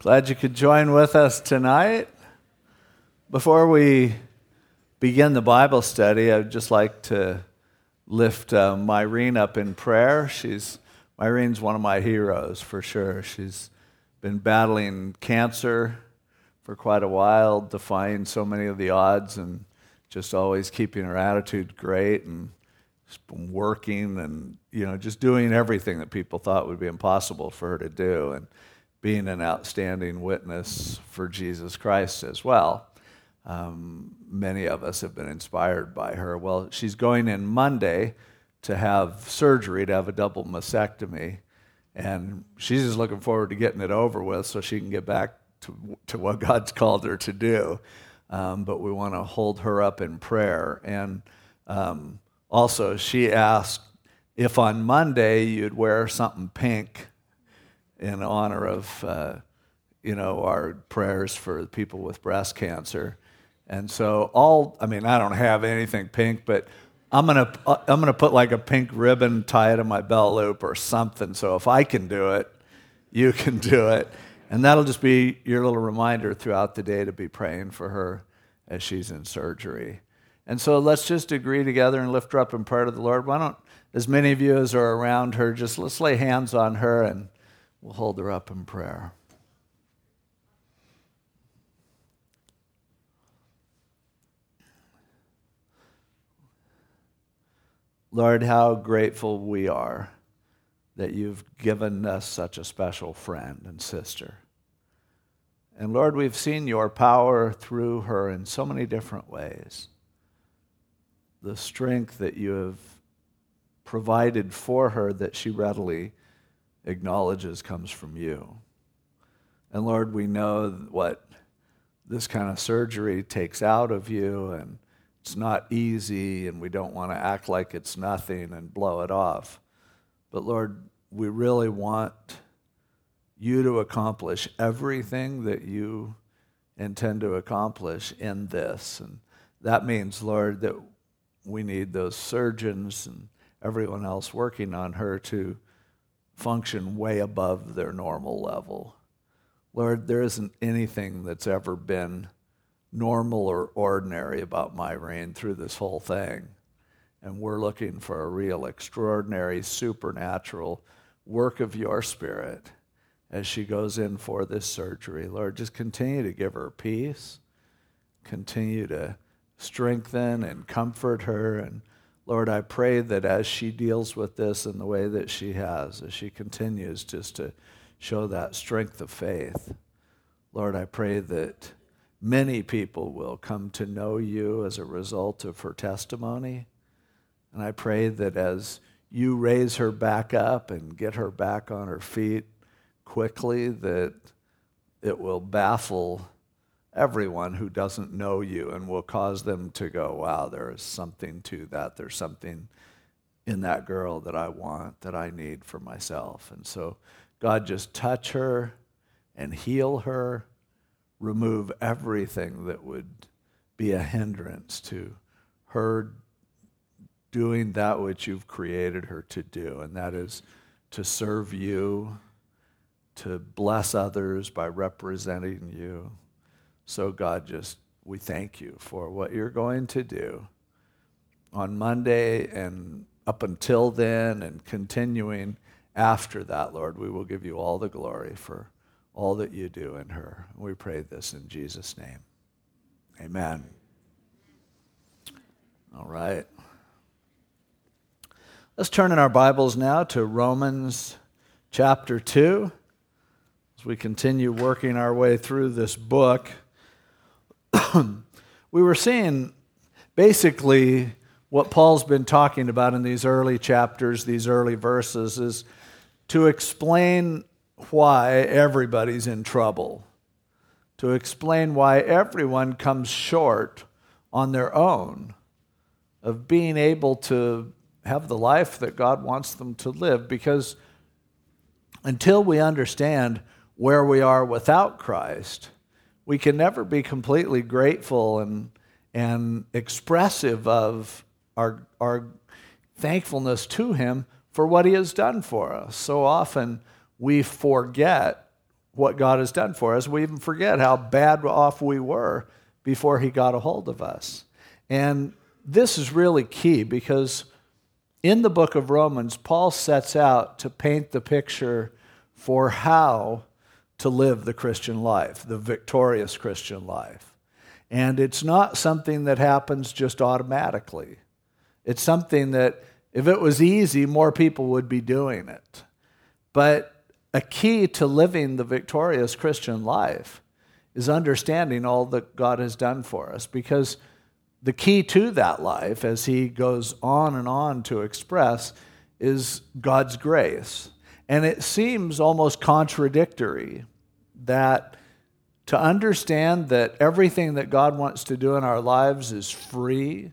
Glad you could join with us tonight. Before we begin the Bible study, I'd just like to lift uh, Myrene up in prayer. She's Myrene's one of my heroes for sure. She's been battling cancer for quite a while, defying so many of the odds, and just always keeping her attitude great and working and you know just doing everything that people thought would be impossible for her to do and being an outstanding witness for Jesus Christ as well. Um, many of us have been inspired by her. Well, she's going in Monday to have surgery to have a double mastectomy, and she's just looking forward to getting it over with so she can get back to, to what God's called her to do. Um, but we want to hold her up in prayer. And um, also, she asked if on Monday you'd wear something pink in honor of uh, you know our prayers for people with breast cancer. And so all I mean I don't have anything pink, but I'm gonna I'm gonna put like a pink ribbon tie it in my belt loop or something. So if I can do it, you can do it, and that'll just be your little reminder throughout the day to be praying for her as she's in surgery. And so let's just agree together and lift her up in prayer to the Lord. Why don't as many of you as are around her, just let's lay hands on her and We'll hold her up in prayer. Lord, how grateful we are that you've given us such a special friend and sister. And Lord, we've seen your power through her in so many different ways. The strength that you have provided for her that she readily acknowledges comes from you. And Lord, we know what this kind of surgery takes out of you, and it's not easy, and we don't want to act like it's nothing and blow it off. But Lord, we really want you to accomplish everything that you intend to accomplish in this. And that means, Lord, that we need those surgeons and everyone else working on her to function way above their normal level. Lord, there isn't anything that's ever been normal or ordinary about Myrene through this whole thing. And we're looking for a real, extraordinary, supernatural work of your Spirit as she goes in for this surgery. Lord, just continue to give her peace, continue to strengthen and comfort her, and Lord, I pray that as she deals with this in the way that she has, as she continues just to show that strength of faith, Lord, I pray that many people will come to know you as a result of her testimony. And I pray that as you raise her back up and get her back on her feet quickly, that it will baffle everyone who doesn't know you and will cause them to go, wow, there is something to that. There's something in that girl that I want, that I need for myself. And so, God, just touch her and heal her, remove everything that would be a hindrance to her doing that which you've created her to do, and that is to serve you, to bless others by representing you. So, God, just we thank you for what you're going to do on Monday and up until then and continuing after that, Lord. We will give you all the glory for all that you do in her. We pray this in Jesus' name. Amen. All right. Let's turn in our Bibles now to Romans chapter 2 as we continue working our way through this book. we were seeing basically what Paul's been talking about in these early chapters, these early verses, is to explain why everybody's in trouble, to explain why everyone comes short on their own of being able to have the life that God wants them to live. Because until we understand where we are without Christ, we can never be completely grateful and, and expressive of our, our thankfulness to Him for what He has done for us. So often we forget what God has done for us. We even forget how bad off we were before He got a hold of us. And this is really key because in the book of Romans, Paul sets out to paint the picture for how to live the Christian life, the victorious Christian life. And it's not something that happens just automatically. It's something that, if it was easy, more people would be doing it. But a key to living the victorious Christian life is understanding all that God has done for us because the key to that life, as he goes on and on to express, is God's grace. And it seems almost contradictory that to understand that everything that God wants to do in our lives is free,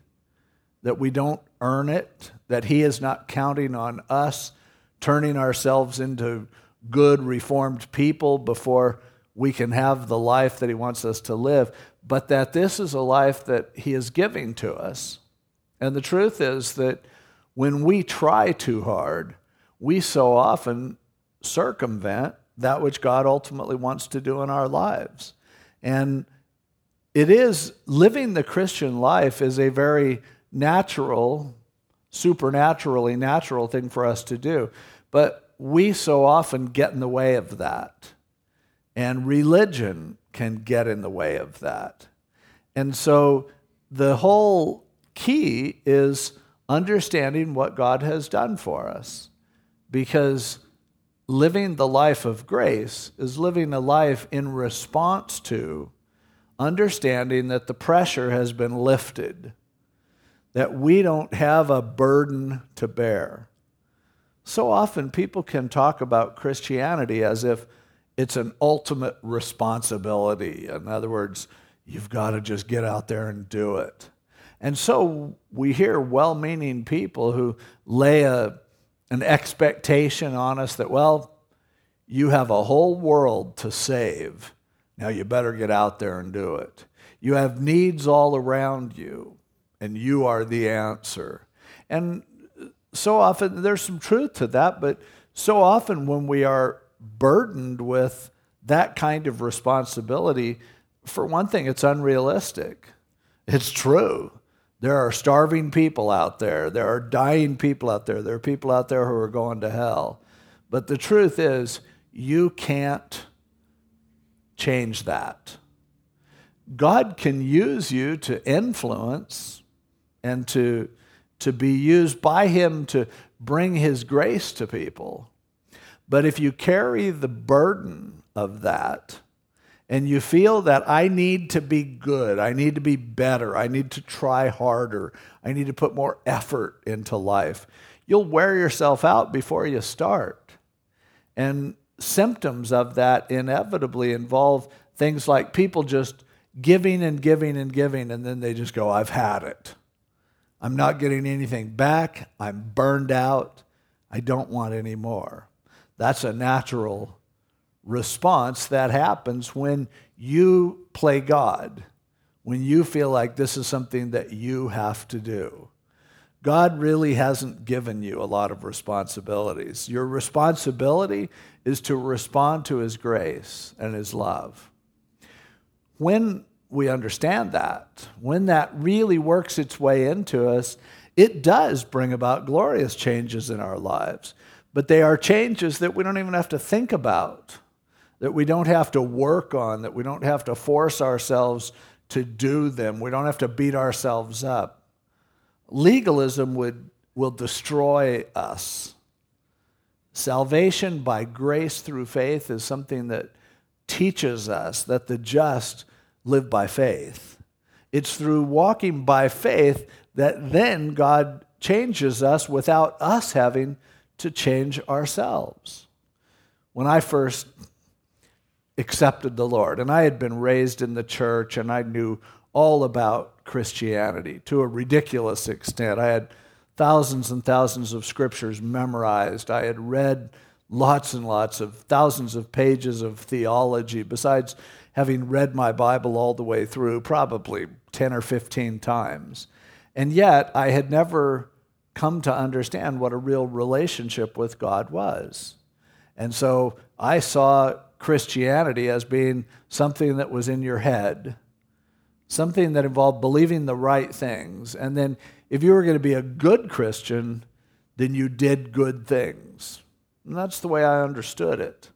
that we don't earn it, that He is not counting on us turning ourselves into good, reformed people before we can have the life that He wants us to live, but that this is a life that He is giving to us. And the truth is that when we try too hard, we so often circumvent that which God ultimately wants to do in our lives. And it is living the Christian life is a very natural, supernaturally natural thing for us to do. But we so often get in the way of that. And religion can get in the way of that. And so the whole key is understanding what God has done for us. Because living the life of grace is living a life in response to understanding that the pressure has been lifted, that we don't have a burden to bear. So often people can talk about Christianity as if it's an ultimate responsibility. In other words, you've got to just get out there and do it. And so we hear well meaning people who lay a an expectation on us that, well, you have a whole world to save. Now you better get out there and do it. You have needs all around you, and you are the answer. And so often, there's some truth to that, but so often when we are burdened with that kind of responsibility, for one thing, it's unrealistic. It's true. There are starving people out there. There are dying people out there. There are people out there who are going to hell. But the truth is, you can't change that. God can use you to influence and to, to be used by Him to bring His grace to people. But if you carry the burden of that, and you feel that I need to be good, I need to be better, I need to try harder, I need to put more effort into life, you'll wear yourself out before you start. And symptoms of that inevitably involve things like people just giving and giving and giving, and then they just go, I've had it. I'm not getting anything back. I'm burned out. I don't want any more. That's a natural response that happens when you play God, when you feel like this is something that you have to do. God really hasn't given you a lot of responsibilities. Your responsibility is to respond to His grace and His love. When we understand that, when that really works its way into us, it does bring about glorious changes in our lives. But they are changes that we don't even have to think about that we don't have to work on, that we don't have to force ourselves to do them. We don't have to beat ourselves up. Legalism would, will destroy us. Salvation by grace through faith is something that teaches us that the just live by faith. It's through walking by faith that then God changes us without us having to change ourselves. When I first accepted the Lord. And I had been raised in the church and I knew all about Christianity to a ridiculous extent. I had thousands and thousands of scriptures memorized. I had read lots and lots of thousands of pages of theology, besides having read my Bible all the way through, probably 10 or 15 times. And yet, I had never come to understand what a real relationship with God was. And so I saw Christianity as being something that was in your head, something that involved believing the right things. And then if you were going to be a good Christian, then you did good things. And that's the way I understood it.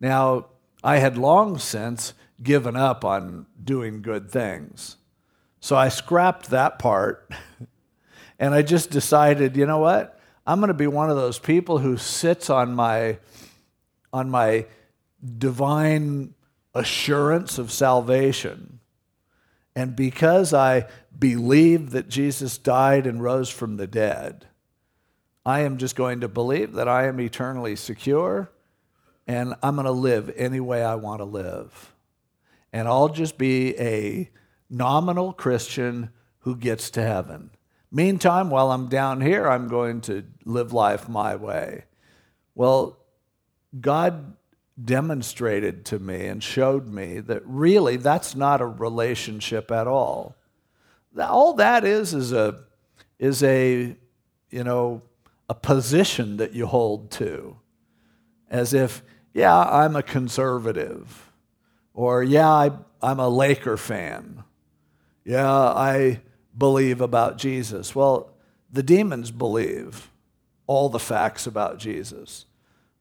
Now, I had long since given up on doing good things. So I scrapped that part and I just decided, you know what? I'm going to be one of those people who sits on my on my divine assurance of salvation. And because I believe that Jesus died and rose from the dead, I am just going to believe that I am eternally secure and I'm going to live any way I want to live. And I'll just be a nominal Christian who gets to heaven. Meantime, while I'm down here, I'm going to live life my way. Well, God demonstrated to me and showed me that really that's not a relationship at all. All that is is a is a you know a position that you hold to as if yeah, I'm a conservative or yeah, I, I'm a Laker fan. Yeah, I believe about Jesus. Well, the demons believe all the facts about Jesus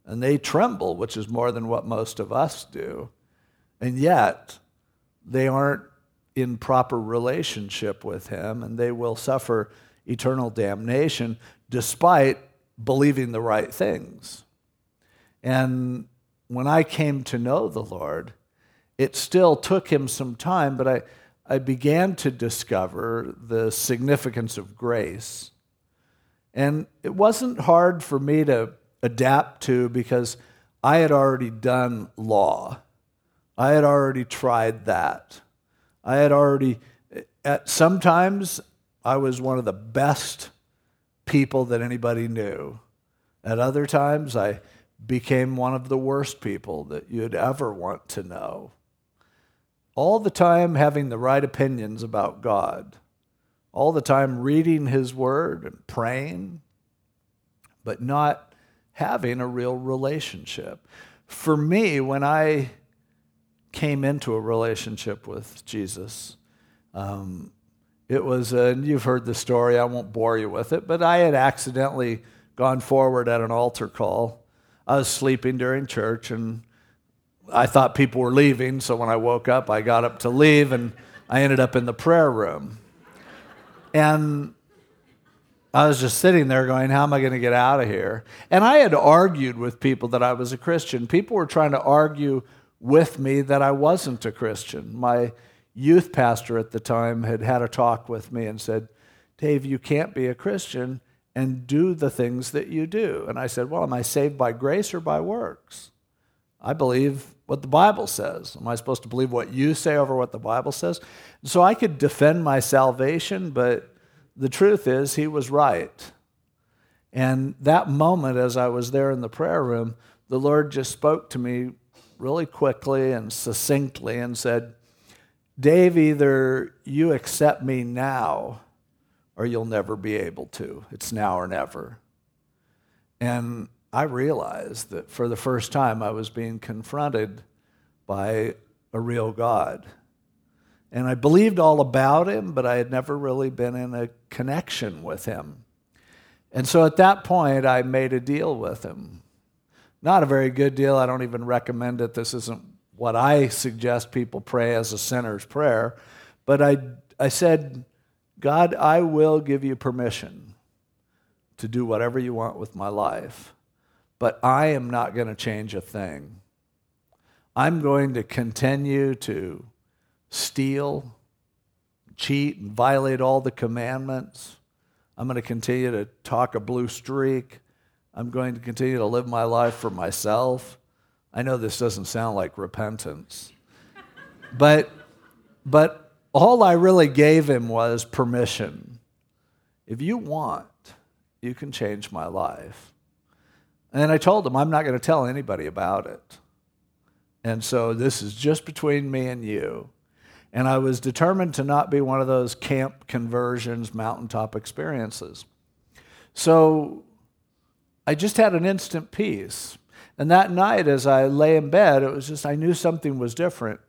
and they tremble, which is more than what most of us do. And yet, they aren't in proper relationship with Him, and they will suffer eternal damnation despite believing the right things. And when I came to know the Lord, it still took Him some time, but I, I began to discover the significance of grace. And it wasn't hard for me to adapt to because I had already done law. I had already tried that. I had already, eh, at sometimes, I was one of the best people that anybody knew. At other times, I became one of the worst people that you'd ever want to know. All the time having the right opinions about God, all the time reading His Word and praying, but not having a real relationship. For me, when I came into a relationship with Jesus, um, it was, uh, and you've heard the story, I won't bore you with it, but I had accidentally gone forward at an altar call. I was sleeping during church and I thought people were leaving, so when I woke up, I got up to leave and I ended up in the prayer room. And I was just sitting there going, How am I going to get out of here? And I had argued with people that I was a Christian. People were trying to argue with me that I wasn't a Christian. My youth pastor at the time had had a talk with me and said, Dave, you can't be a Christian and do the things that you do. And I said, Well, am I saved by grace or by works? I believe what the Bible says. Am I supposed to believe what you say over what the Bible says? So I could defend my salvation, but the truth is, he was right. And that moment, as I was there in the prayer room, the Lord just spoke to me really quickly and succinctly and said, Dave, either you accept me now or you'll never be able to. It's now or never. And I realized that for the first time I was being confronted by a real God. And I believed all about him, but I had never really been in a connection with him. And so at that point, I made a deal with him. Not a very good deal. I don't even recommend it. This isn't what I suggest people pray as a sinner's prayer. But I, I said, God, I will give you permission to do whatever you want with my life, but I am not going to change a thing. I'm going to continue to steal, cheat, and violate all the commandments. I'm going to continue to talk a blue streak. I'm going to continue to live my life for myself. I know this doesn't sound like repentance, but, but all I really gave him was permission. If you want, you can change my life. And I told him, I'm not going to tell anybody about it. And so this is just between me and you. And I was determined to not be one of those camp conversions, mountaintop experiences. So I just had an instant peace. And that night, as I lay in bed, it was just, I knew something was different.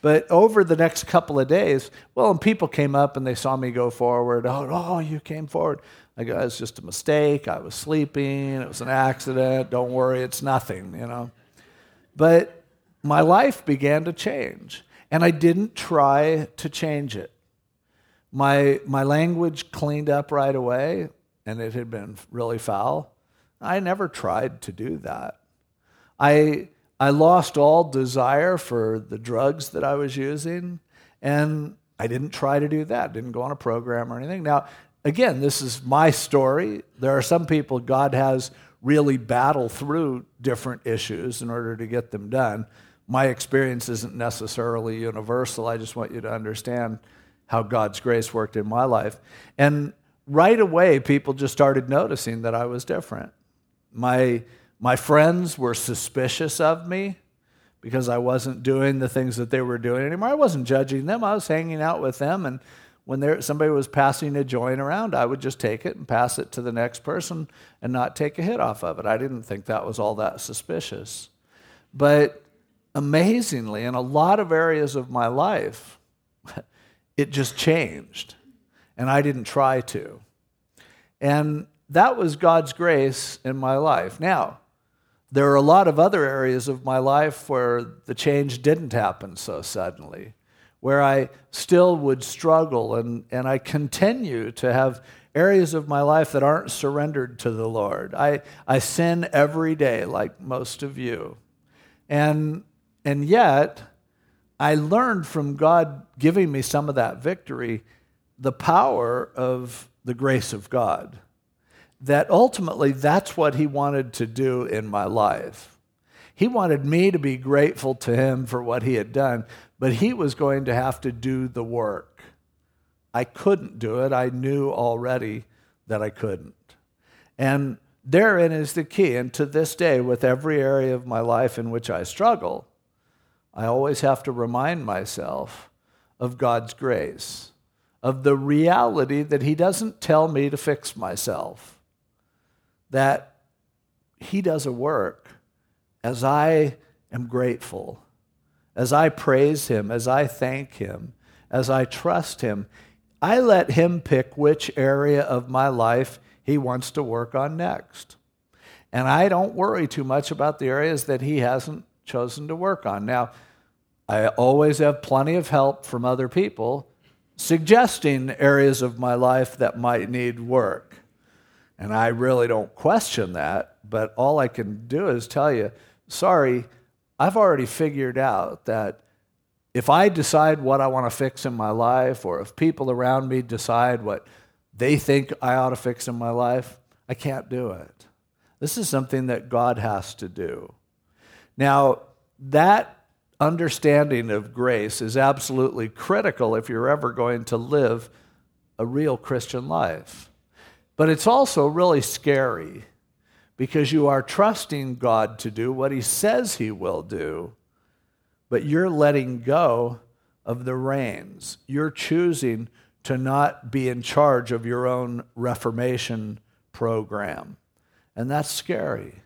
But over the next couple of days, well, and people came up and they saw me go forward. Oh, oh, you came forward. I go, it's just a mistake. I was sleeping. It was an accident. Don't worry, it's nothing, you know. But my life began to change, and I didn't try to change it. My, my language cleaned up right away, and it had been really foul. I never tried to do that. I, I lost all desire for the drugs that I was using, and I didn't try to do that. Didn't go on a program or anything. Now, again, this is my story. There are some people God has really battle through different issues in order to get them done. My experience isn't necessarily universal. I just want you to understand how God's grace worked in my life. And right away, people just started noticing that I was different. My, my friends were suspicious of me because I wasn't doing the things that they were doing anymore. I wasn't judging them, I was hanging out with them. And when there, somebody was passing a joint around, I would just take it and pass it to the next person and not take a hit off of it. I didn't think that was all that suspicious. But amazingly, in a lot of areas of my life, it just changed. And I didn't try to. And that was God's grace in my life. Now, there are a lot of other areas of my life where the change didn't happen so suddenly, where I still would struggle and, and I continue to have areas of my life that aren't surrendered to the Lord. I, I sin every day, like most of you. And, and yet, I learned from God giving me some of that victory the power of the grace of God. That ultimately, that's what He wanted to do in my life. He wanted me to be grateful to Him for what He had done, but He was going to have to do the work. I couldn't do it. I knew already that I couldn't. And therein is the key. And to this day, with every area of my life in which I struggle, I always have to remind myself of God's grace, of the reality that He doesn't tell me to fix myself, that He does a work as I am grateful, as I praise Him, as I thank Him, as I trust Him. I let Him pick which area of my life He wants to work on next. And I don't worry too much about the areas that He hasn't chosen to work on. Now, I always have plenty of help from other people suggesting areas of my life that might need work. And I really don't question that, but all I can do is tell you sorry, I've already figured out that if I decide what I want to fix in my life, or if people around me decide what they think I ought to fix in my life, I can't do it. This is something that God has to do. Now, that understanding of grace is absolutely critical if you're ever going to live a real Christian life. But it's also really scary because you are trusting God to do what He says He will do, but you're letting go of the reins. You're choosing to not be in charge of your own Reformation program. And that's scary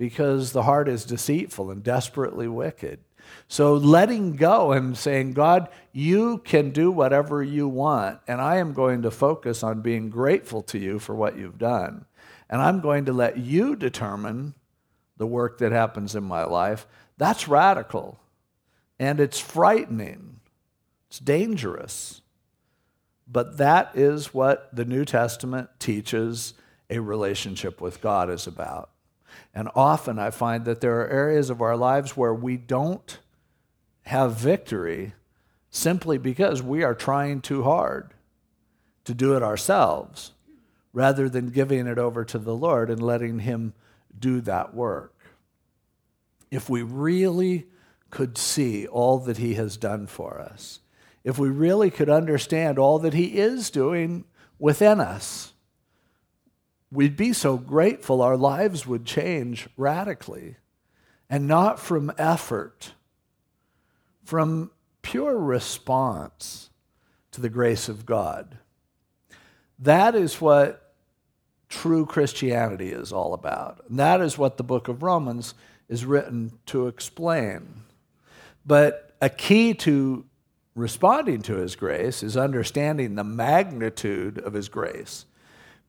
because the heart is deceitful and desperately wicked. So letting go and saying, God, you can do whatever you want, and I am going to focus on being grateful to you for what you've done. And I'm going to let you determine the work that happens in my life. That's radical. And it's frightening. It's dangerous. But that is what the New Testament teaches a relationship with God is about. And often I find that there are areas of our lives where we don't have victory simply because we are trying too hard to do it ourselves rather than giving it over to the Lord and letting Him do that work. If we really could see all that He has done for us, if we really could understand all that He is doing within us, we'd be so grateful our lives would change radically and not from effort, from pure response to the grace of God. That is what true Christianity is all about. And that is what the book of Romans is written to explain. But a key to responding to his grace is understanding the magnitude of his grace.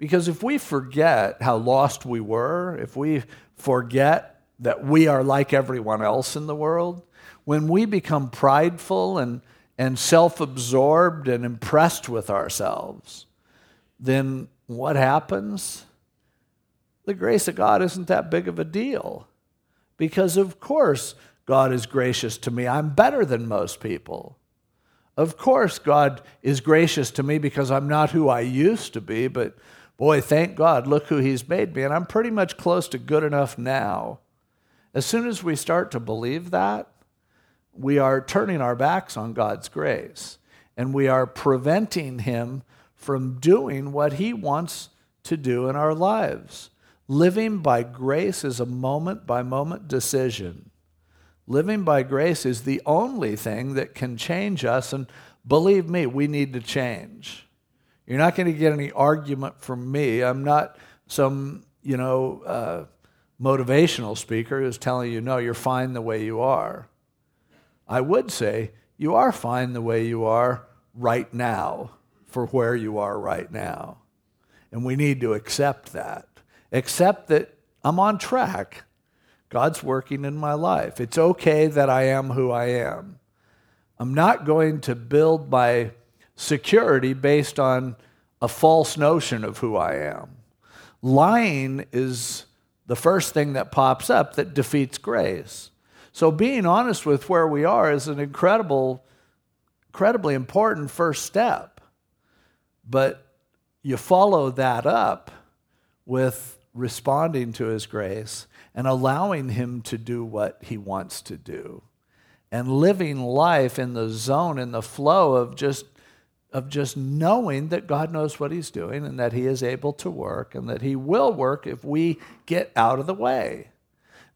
Because if we forget how lost we were, if we forget that we are like everyone else in the world, when we become prideful and, and self absorbed and impressed with ourselves, then what happens? The grace of God isn't that big of a deal. Because, of course, God is gracious to me. I'm better than most people. Of course, God is gracious to me because I'm not who I used to be, but boy, thank God, look who He's made me. And I'm pretty much close to good enough now. As soon as we start to believe that, we are turning our backs on God's grace and we are preventing Him from doing what He wants to do in our lives. Living by grace is a moment by moment decision. Living by grace is the only thing that can change us. And believe me, we need to change. You're not going to get any argument from me. I'm not some, you know, uh, motivational speaker who's telling you, no, you're fine the way you are. I would say, you are fine the way you are right now for where you are right now. And we need to accept that. Accept that I'm on track. God's working in my life. It's okay that I am who I am. I'm not going to build my security based on a false notion of who I am. Lying is the first thing that pops up that defeats grace. So being honest with where we are is an incredible, incredibly important first step. But you follow that up with responding to his grace and allowing him to do what he wants to do and living life in the zone in the flow of just of just knowing that God knows what he's doing and that he is able to work and that he will work if we get out of the way.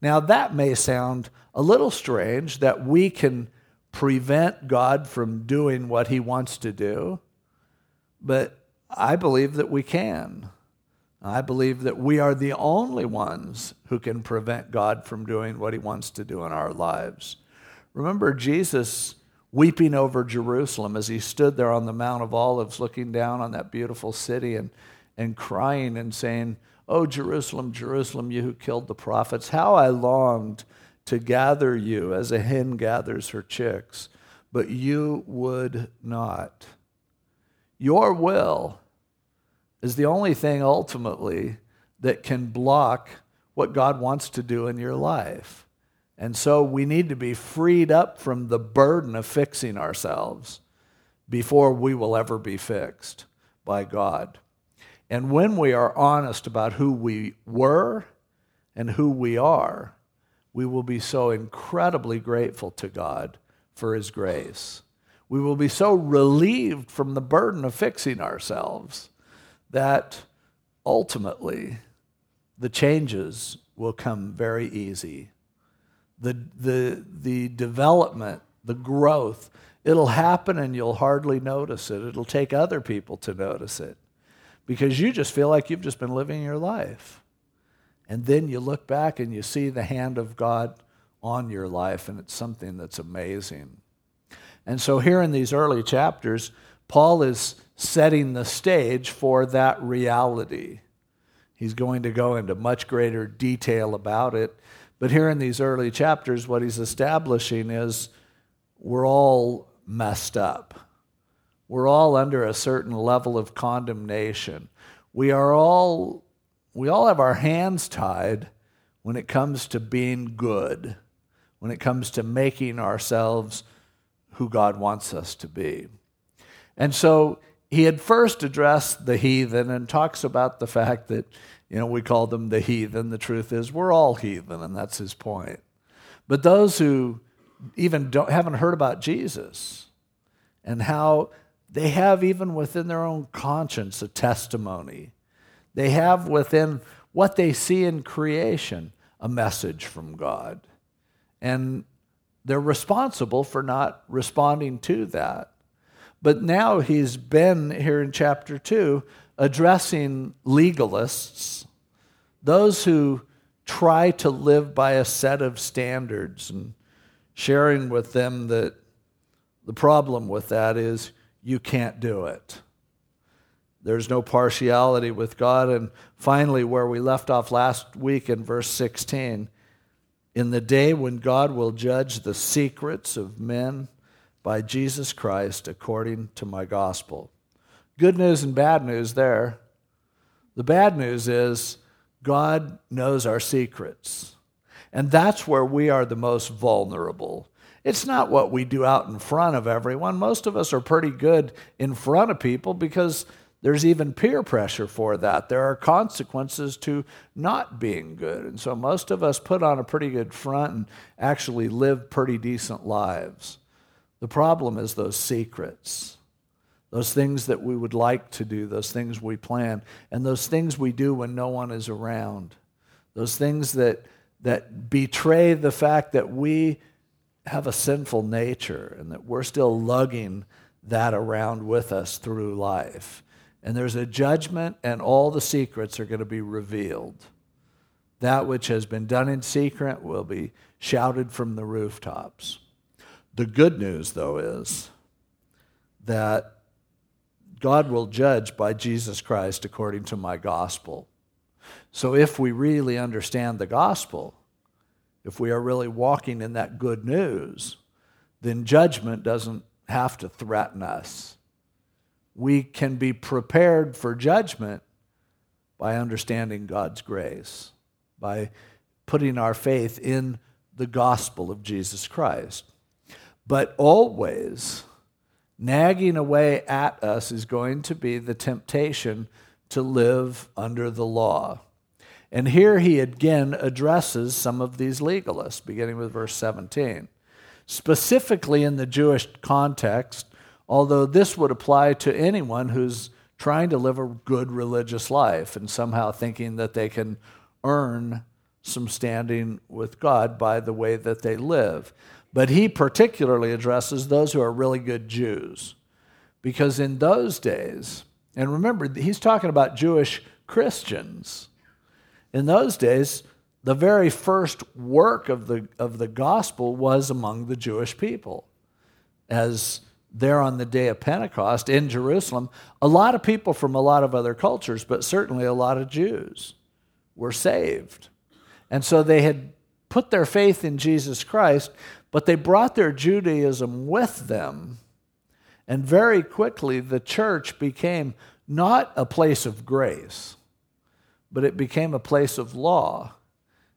Now that may sound a little strange that we can prevent God from doing what he wants to do. But I believe that we can. I believe that we are the only ones who can prevent God from doing what he wants to do in our lives. Remember Jesus weeping over Jerusalem as he stood there on the Mount of Olives looking down on that beautiful city and, and crying and saying, Oh, Jerusalem, Jerusalem, you who killed the prophets, how I longed to gather you as a hen gathers her chicks, but you would not. Your will is the only thing ultimately that can block what God wants to do in your life. And so we need to be freed up from the burden of fixing ourselves before we will ever be fixed by God. And when we are honest about who we were and who we are, we will be so incredibly grateful to God for His grace we will be so relieved from the burden of fixing ourselves that ultimately the changes will come very easy. The, the, the development, the growth, it'll happen and you'll hardly notice it. It'll take other people to notice it because you just feel like you've just been living your life. And then you look back and you see the hand of God on your life, and it's something that's amazing. And so, here in these early chapters, Paul is setting the stage for that reality. He's going to go into much greater detail about it. But here in these early chapters, what he's establishing is we're all messed up. We're all under a certain level of condemnation. We are all, we all have our hands tied when it comes to being good, when it comes to making ourselves who God wants us to be. And so he had first addressed the heathen and talks about the fact that, you know, we call them the heathen. The truth is, we're all heathen, and that's his point. But those who even don't, haven't heard about Jesus and how they have, even within their own conscience, a testimony, they have within what they see in creation a message from God. And they're responsible for not responding to that. But now he's been here in chapter 2 addressing legalists, those who try to live by a set of standards and sharing with them that the problem with that is you can't do it. There's no partiality with God. And finally, where we left off last week in verse 16, in the day when God will judge the secrets of men by Jesus Christ according to my gospel. Good news and bad news there. The bad news is God knows our secrets. And that's where we are the most vulnerable. It's not what we do out in front of everyone. Most of us are pretty good in front of people because there's even peer pressure for that. There are consequences to not being good. And so most of us put on a pretty good front and actually live pretty decent lives. The problem is those secrets, those things that we would like to do, those things we plan, and those things we do when no one is around, those things that, that betray the fact that we have a sinful nature and that we're still lugging that around with us through life. And there's a judgment, and all the secrets are going to be revealed. That which has been done in secret will be shouted from the rooftops. The good news, though, is that God will judge by Jesus Christ according to my gospel. So if we really understand the gospel, if we are really walking in that good news, then judgment doesn't have to threaten us. We can be prepared for judgment by understanding God's grace, by putting our faith in the gospel of Jesus Christ. But always, nagging away at us is going to be the temptation to live under the law. And here he again addresses some of these legalists, beginning with verse 17. Specifically in the Jewish context, although this would apply to anyone who's trying to live a good religious life and somehow thinking that they can earn some standing with God by the way that they live. But he particularly addresses those who are really good Jews. Because in those days, and remember, he's talking about Jewish Christians. In those days, the very first work of the, of the gospel was among the Jewish people. As there on the day of Pentecost in Jerusalem, a lot of people from a lot of other cultures, but certainly a lot of Jews, were saved. And so they had put their faith in Jesus Christ, but they brought their Judaism with them. And very quickly, the church became not a place of grace but it became a place of law.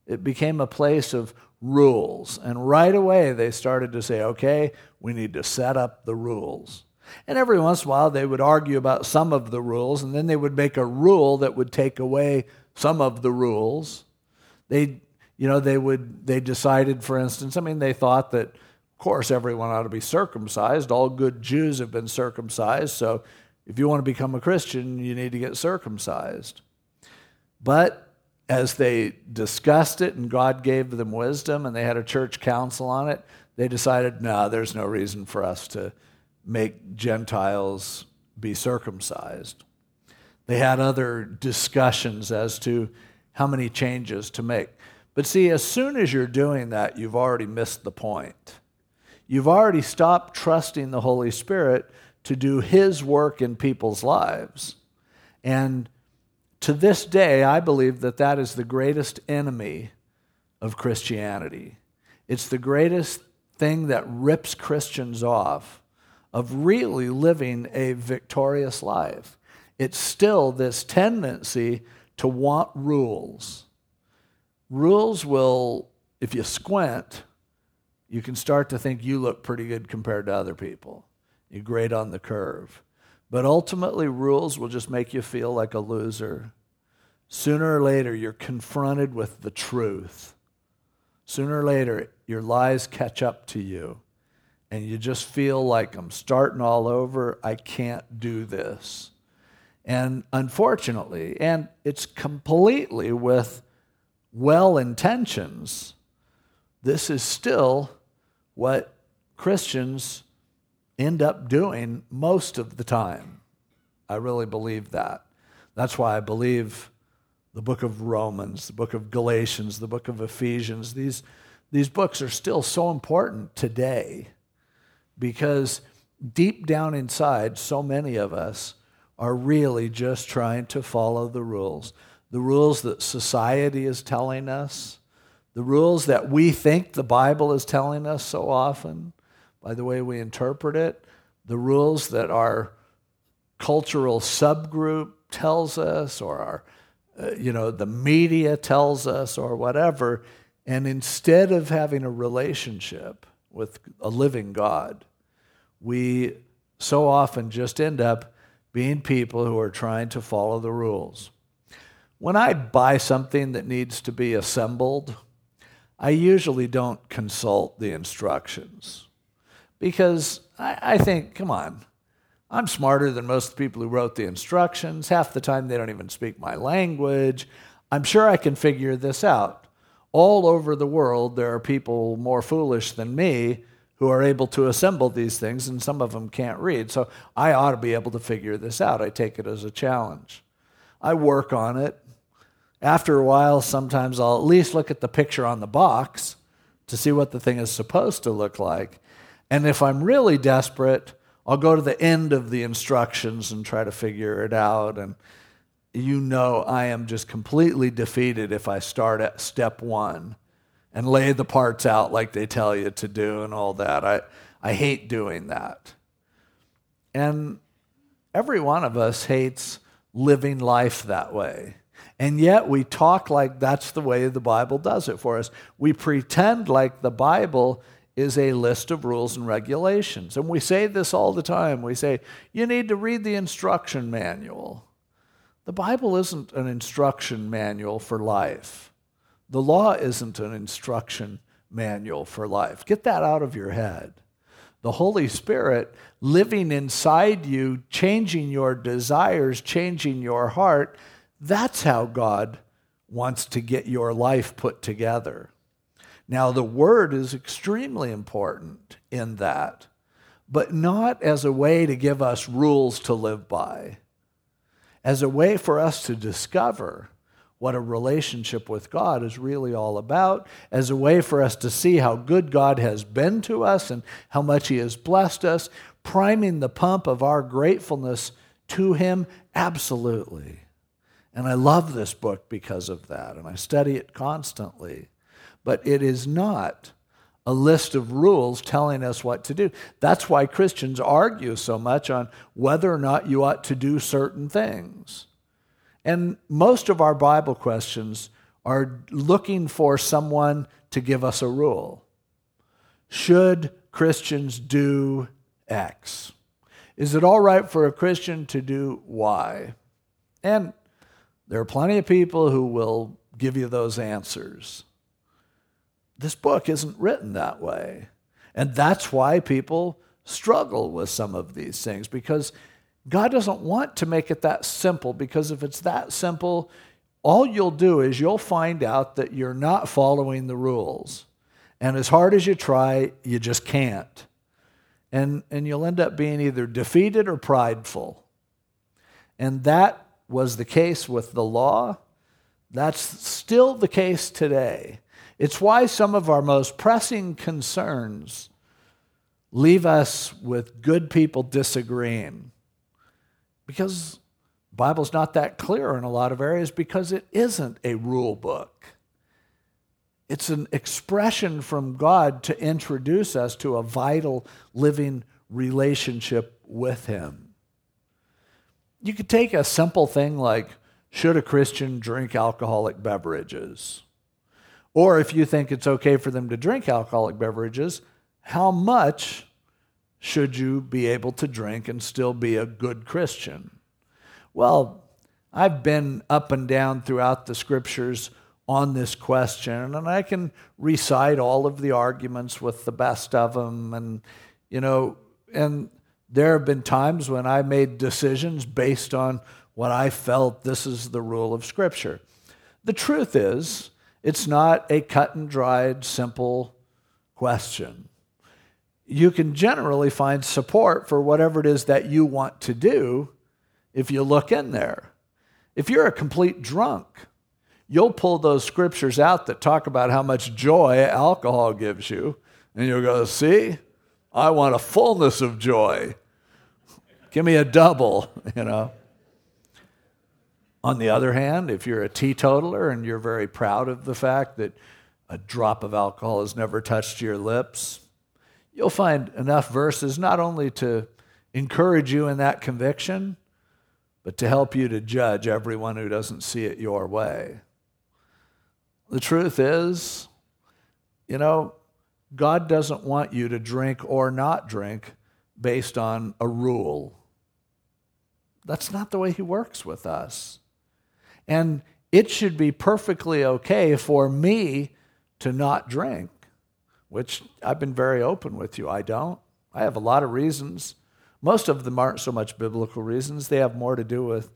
It became a place of rules. And right away, they started to say, okay, we need to set up the rules. And every once in a while, they would argue about some of the rules, and then they would make a rule that would take away some of the rules. They, you know, they would, they decided, for instance, I mean, they thought that, of course, everyone ought to be circumcised. All good Jews have been circumcised. So if you want to become a Christian, you need to get circumcised. But as they discussed it and God gave them wisdom and they had a church council on it, they decided, no, there's no reason for us to make Gentiles be circumcised. They had other discussions as to how many changes to make. But see, as soon as you're doing that, you've already missed the point. You've already stopped trusting the Holy Spirit to do His work in people's lives. And to this day, I believe that that is the greatest enemy of Christianity. It's the greatest thing that rips Christians off of really living a victorious life. It's still this tendency to want rules. Rules will, if you squint, you can start to think you look pretty good compared to other people. You grade on the curve. But ultimately, rules will just make you feel like a loser. Sooner or later, you're confronted with the truth. Sooner or later, your lies catch up to you, and you just feel like I'm starting all over. I can't do this. And unfortunately, and it's completely with well intentions, this is still what Christians end up doing most of the time. I really believe that. That's why I believe the book of Romans, the book of Galatians, the book of Ephesians, these, these books are still so important today because deep down inside, so many of us are really just trying to follow the rules. The rules that society is telling us, the rules that we think the Bible is telling us so often by the way we interpret it, the rules that our cultural subgroup tells us or our uh, you know the media tells us or whatever and instead of having a relationship with a living God we so often just end up being people who are trying to follow the rules when I buy something that needs to be assembled I usually don't consult the instructions because I, I think come on I'm smarter than most people who wrote the instructions. Half the time, they don't even speak my language. I'm sure I can figure this out. All over the world, there are people more foolish than me who are able to assemble these things, and some of them can't read. So I ought to be able to figure this out. I take it as a challenge. I work on it. After a while, sometimes I'll at least look at the picture on the box to see what the thing is supposed to look like. And if I'm really desperate, I'll go to the end of the instructions and try to figure it out. And you know, I am just completely defeated if I start at step one and lay the parts out like they tell you to do and all that. I, I hate doing that. And every one of us hates living life that way. And yet we talk like that's the way the Bible does it for us. We pretend like the Bible is a list of rules and regulations. And we say this all the time. We say, you need to read the instruction manual. The Bible isn't an instruction manual for life. The law isn't an instruction manual for life. Get that out of your head. The Holy Spirit living inside you, changing your desires, changing your heart, that's how God wants to get your life put together. Now, the word is extremely important in that, but not as a way to give us rules to live by, as a way for us to discover what a relationship with God is really all about, as a way for us to see how good God has been to us and how much He has blessed us, priming the pump of our gratefulness to Him, absolutely. And I love this book because of that, and I study it constantly but it is not a list of rules telling us what to do. That's why Christians argue so much on whether or not you ought to do certain things. And most of our Bible questions are looking for someone to give us a rule. Should Christians do X? Is it all right for a Christian to do Y? And there are plenty of people who will give you those answers this book isn't written that way. And that's why people struggle with some of these things because God doesn't want to make it that simple because if it's that simple, all you'll do is you'll find out that you're not following the rules. And as hard as you try, you just can't. And, and you'll end up being either defeated or prideful. And that was the case with the law. That's still the case today. It's why some of our most pressing concerns leave us with good people disagreeing. Because Bible's not that clear in a lot of areas because it isn't a rule book. It's an expression from God to introduce us to a vital living relationship with Him. You could take a simple thing like should a Christian drink alcoholic beverages? Or if you think it's okay for them to drink alcoholic beverages, how much should you be able to drink and still be a good Christian? Well, I've been up and down throughout the scriptures on this question, and I can recite all of the arguments with the best of them. And, you know, and there have been times when I made decisions based on what I felt this is the rule of Scripture. The truth is, it's not a cut and dried, simple question. You can generally find support for whatever it is that you want to do if you look in there. If you're a complete drunk, you'll pull those scriptures out that talk about how much joy alcohol gives you, and you'll go, See, I want a fullness of joy. Give me a double, you know. On the other hand, if you're a teetotaler and you're very proud of the fact that a drop of alcohol has never touched your lips, you'll find enough verses not only to encourage you in that conviction, but to help you to judge everyone who doesn't see it your way. The truth is, you know, God doesn't want you to drink or not drink based on a rule. That's not the way He works with us. And it should be perfectly okay for me to not drink, which I've been very open with you. I don't. I have a lot of reasons. Most of them aren't so much biblical reasons, they have more to do with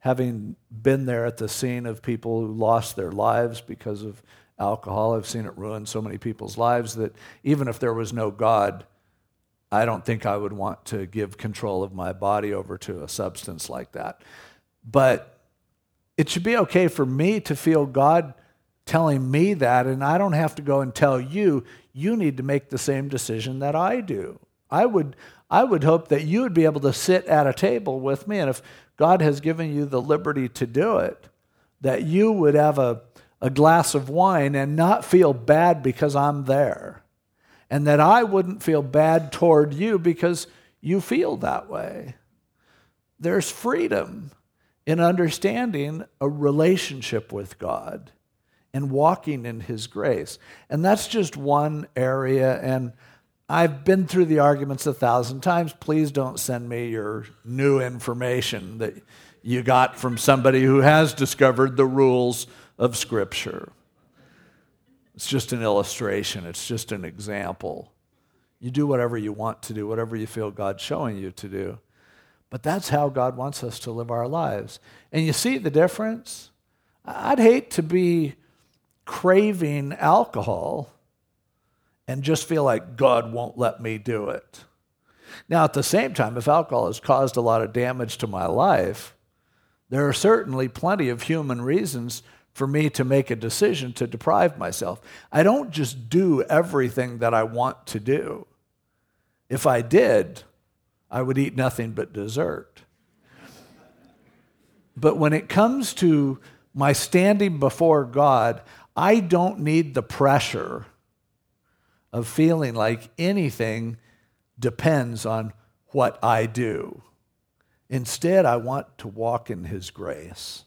having been there at the scene of people who lost their lives because of alcohol. I've seen it ruin so many people's lives that even if there was no God, I don't think I would want to give control of my body over to a substance like that. But it should be okay for me to feel God telling me that, and I don't have to go and tell you, you need to make the same decision that I do. I would, I would hope that you would be able to sit at a table with me, and if God has given you the liberty to do it, that you would have a, a glass of wine and not feel bad because I'm there. And that I wouldn't feel bad toward you because you feel that way. There's freedom in understanding a relationship with God and walking in His grace. And that's just one area. And I've been through the arguments a thousand times. Please don't send me your new information that you got from somebody who has discovered the rules of Scripture. It's just an illustration, it's just an example. You do whatever you want to do, whatever you feel God's showing you to do. But that's how God wants us to live our lives. And you see the difference? I'd hate to be craving alcohol and just feel like God won't let me do it. Now, at the same time, if alcohol has caused a lot of damage to my life, there are certainly plenty of human reasons for me to make a decision to deprive myself. I don't just do everything that I want to do. If I did, I would eat nothing but dessert. But when it comes to my standing before God, I don't need the pressure of feeling like anything depends on what I do. Instead, I want to walk in His grace.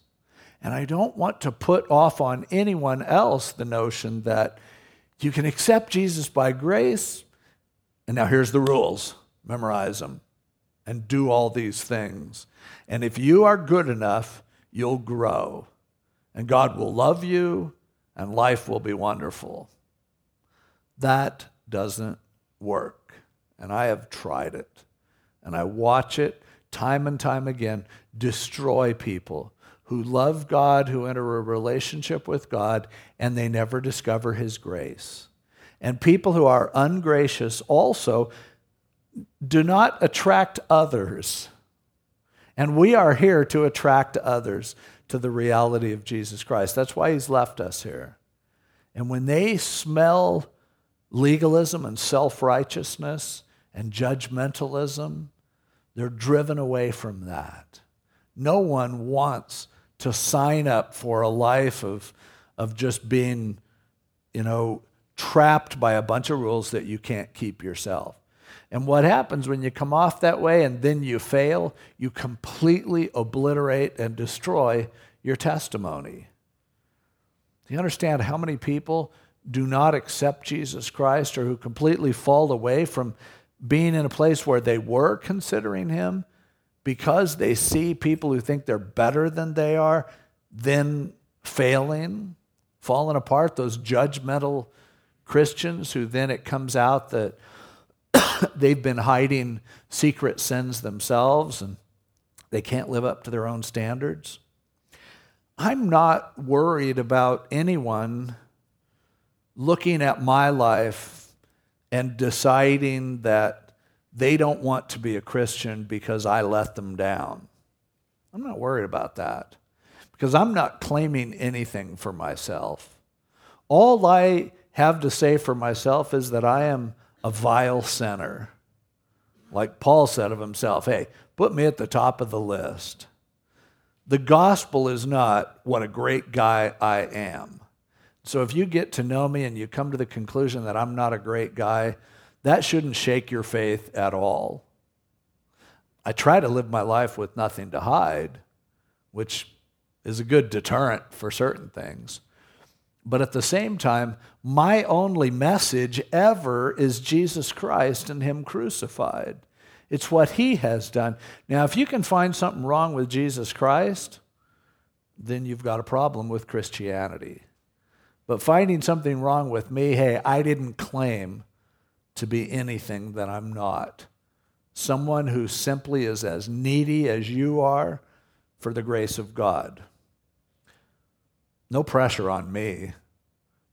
And I don't want to put off on anyone else the notion that you can accept Jesus by grace. And now here's the rules memorize them and do all these things. And if you are good enough, you'll grow. And God will love you and life will be wonderful. That doesn't work. And I have tried it. And I watch it time and time again destroy people who love God, who enter a relationship with God, and they never discover His grace. And people who are ungracious also do not attract others. And we are here to attract others to the reality of Jesus Christ. That's why He's left us here. And when they smell legalism and self righteousness and judgmentalism, they're driven away from that. No one wants to sign up for a life of, of just being, you know, trapped by a bunch of rules that you can't keep yourself. And what happens when you come off that way and then you fail, you completely obliterate and destroy your testimony. Do you understand how many people do not accept Jesus Christ or who completely fall away from being in a place where they were considering him because they see people who think they're better than they are then failing, falling apart, those judgmental Christians who then it comes out that they've been hiding secret sins themselves and they can't live up to their own standards. I'm not worried about anyone looking at my life and deciding that they don't want to be a Christian because I let them down. I'm not worried about that. because I'm not claiming anything for myself. All I have to say for myself is that I am a vile sinner. Like Paul said of himself, hey, put me at the top of the list. The gospel is not what a great guy I am. So if you get to know me and you come to the conclusion that I'm not a great guy, that shouldn't shake your faith at all. I try to live my life with nothing to hide, which is a good deterrent for certain things. But at the same time, my only message ever is Jesus Christ and Him crucified. It's what He has done. Now, if you can find something wrong with Jesus Christ, then you've got a problem with Christianity. But finding something wrong with me, hey, I didn't claim to be anything that I'm not someone who simply is as needy as you are for the grace of God. No pressure on me.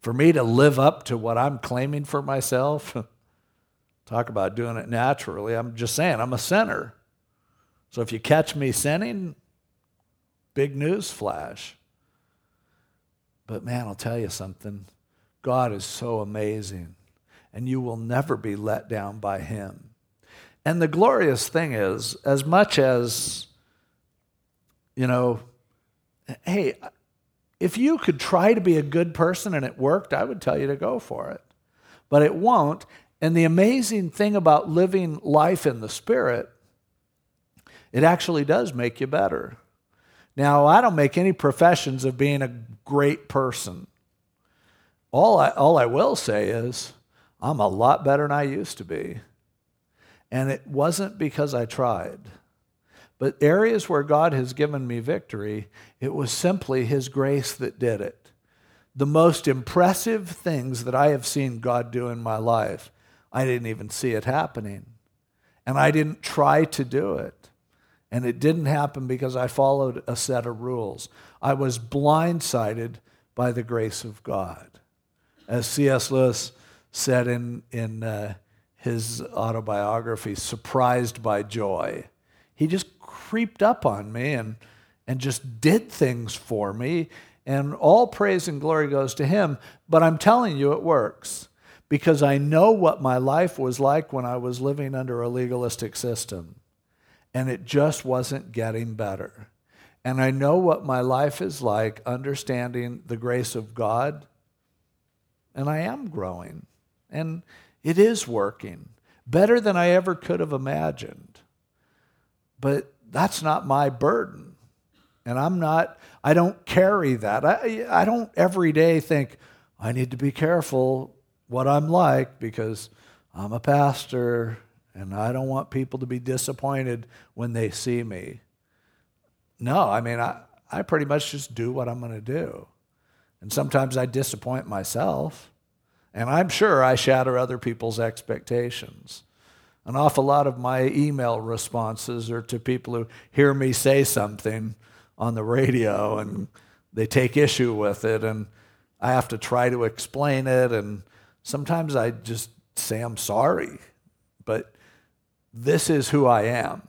For me to live up to what I'm claiming for myself, talk about doing it naturally. I'm just saying, I'm a sinner. So if you catch me sinning, big news flash. But man, I'll tell you something God is so amazing, and you will never be let down by Him. And the glorious thing is, as much as, you know, hey, if you could try to be a good person and it worked, I would tell you to go for it. But it won't. And the amazing thing about living life in the Spirit, it actually does make you better. Now, I don't make any professions of being a great person. All I, all I will say is, I'm a lot better than I used to be. And it wasn't because I tried. But areas where God has given me victory, it was simply His grace that did it. The most impressive things that I have seen God do in my life, I didn't even see it happening. And I didn't try to do it. And it didn't happen because I followed a set of rules. I was blindsided by the grace of God. As C.S. Lewis said in, in uh, his autobiography, Surprised by Joy. He just creeped up on me and, and just did things for me. And all praise and glory goes to him. But I'm telling you, it works because I know what my life was like when I was living under a legalistic system. And it just wasn't getting better. And I know what my life is like understanding the grace of God. And I am growing. And it is working better than I ever could have imagined. But that's not my burden. And I'm not, I don't carry that. I, I don't every day think, I need to be careful what I'm like because I'm a pastor and I don't want people to be disappointed when they see me. No, I mean, I, I pretty much just do what I'm going to do. And sometimes I disappoint myself. And I'm sure I shatter other people's expectations. An awful lot of my email responses are to people who hear me say something on the radio and they take issue with it, and I have to try to explain it. And sometimes I just say, I'm sorry, but this is who I am.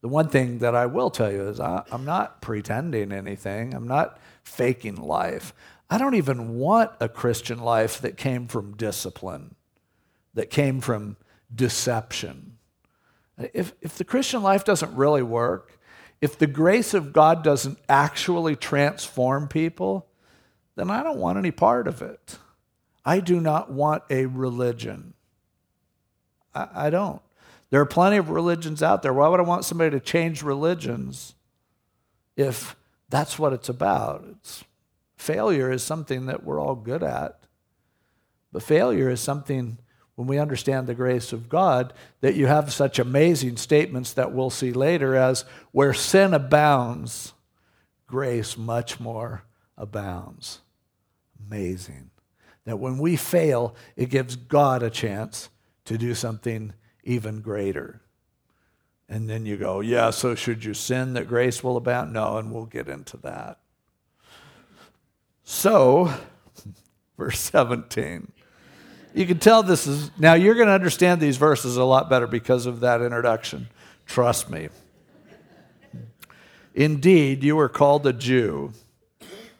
The one thing that I will tell you is I, am not pretending anything, I'm not faking life. I don't even want a Christian life that came from discipline, that came from deception. If, if the Christian life doesn't really work, if the grace of God doesn't actually transform people, then I don't want any part of it. I do not want a religion. I, I don't. There are plenty of religions out there. Why would I want somebody to change religions if that's what it's about? It's Failure is something that we're all good at. But failure is something, when we understand the grace of God, that you have such amazing statements that we'll see later as where sin abounds, grace much more abounds. Amazing. That when we fail, it gives God a chance to do something even greater. And then you go, yeah, so should you sin that grace will abound? No, and we'll get into that. So, verse 17. You can tell this is, now you're going to understand these verses a lot better because of that introduction. Trust me. Indeed, you are called a Jew,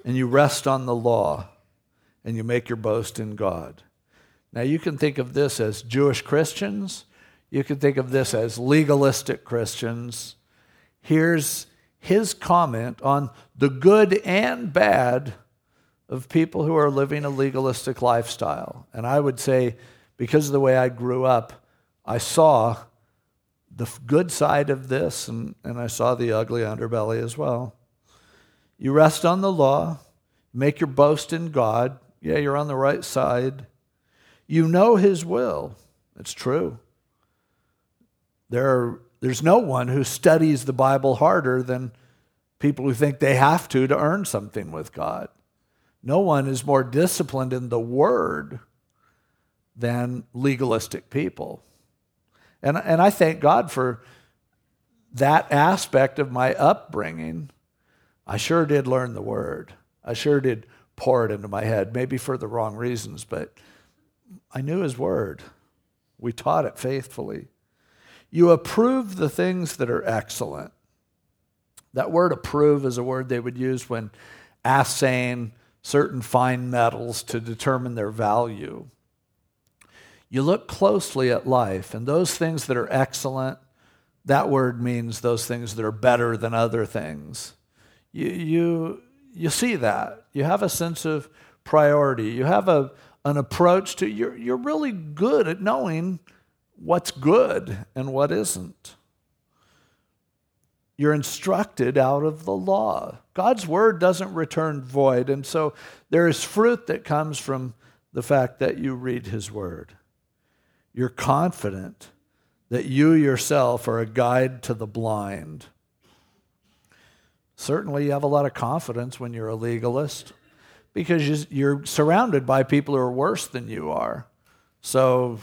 and you rest on the law, and you make your boast in God. Now, you can think of this as Jewish Christians, you can think of this as legalistic Christians. Here's his comment on the good and bad of people who are living a legalistic lifestyle. And I would say, because of the way I grew up, I saw the good side of this and, and I saw the ugly underbelly as well. You rest on the law, make your boast in God. Yeah, you're on the right side. You know His will. It's true. There are, there's no one who studies the Bible harder than people who think they have to to earn something with God. No one is more disciplined in the Word than legalistic people. And, and I thank God for that aspect of my upbringing. I sure did learn the Word. I sure did pour it into my head, maybe for the wrong reasons, but I knew His Word. We taught it faithfully. You approve the things that are excellent. That word approve is a word they would use when assaying certain fine metals to determine their value. You look closely at life, and those things that are excellent, that word means those things that are better than other things. You, you, you see that. You have a sense of priority. You have a, an approach to, you're, you're really good at knowing what's good and what isn't. You're instructed out of the law. God's word doesn't return void, and so there is fruit that comes from the fact that you read his word. You're confident that you yourself are a guide to the blind. Certainly, you have a lot of confidence when you're a legalist because you're surrounded by people who are worse than you are. So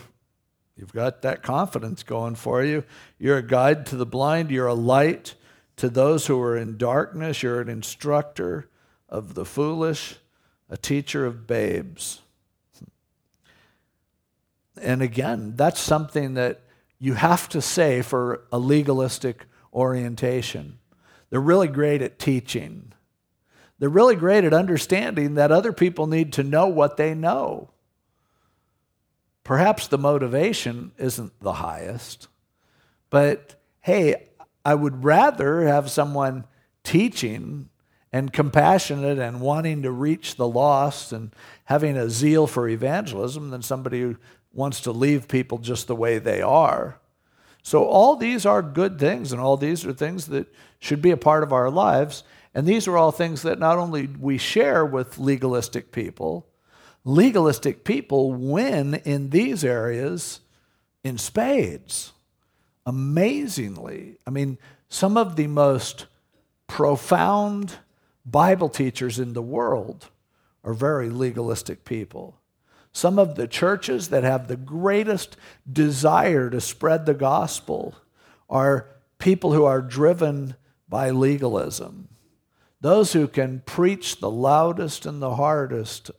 You've got that confidence going for you. You're a guide to the blind, you're a light to those who are in darkness, you're an instructor of the foolish, a teacher of babes. And again, that's something that you have to say for a legalistic orientation. They're really great at teaching. They're really great at understanding that other people need to know what they know. Perhaps the motivation isn't the highest, but hey, I would rather have someone teaching and compassionate and wanting to reach the lost and having a zeal for evangelism than somebody who wants to leave people just the way they are. So, all these are good things, and all these are things that should be a part of our lives. And these are all things that not only we share with legalistic people, legalistic people win in these areas in spades. Amazingly. I mean, some of the most profound Bible teachers in the world are very legalistic people. Some of the churches that have the greatest desire to spread the gospel are people who are driven by legalism. Those who can preach the loudest and the hardest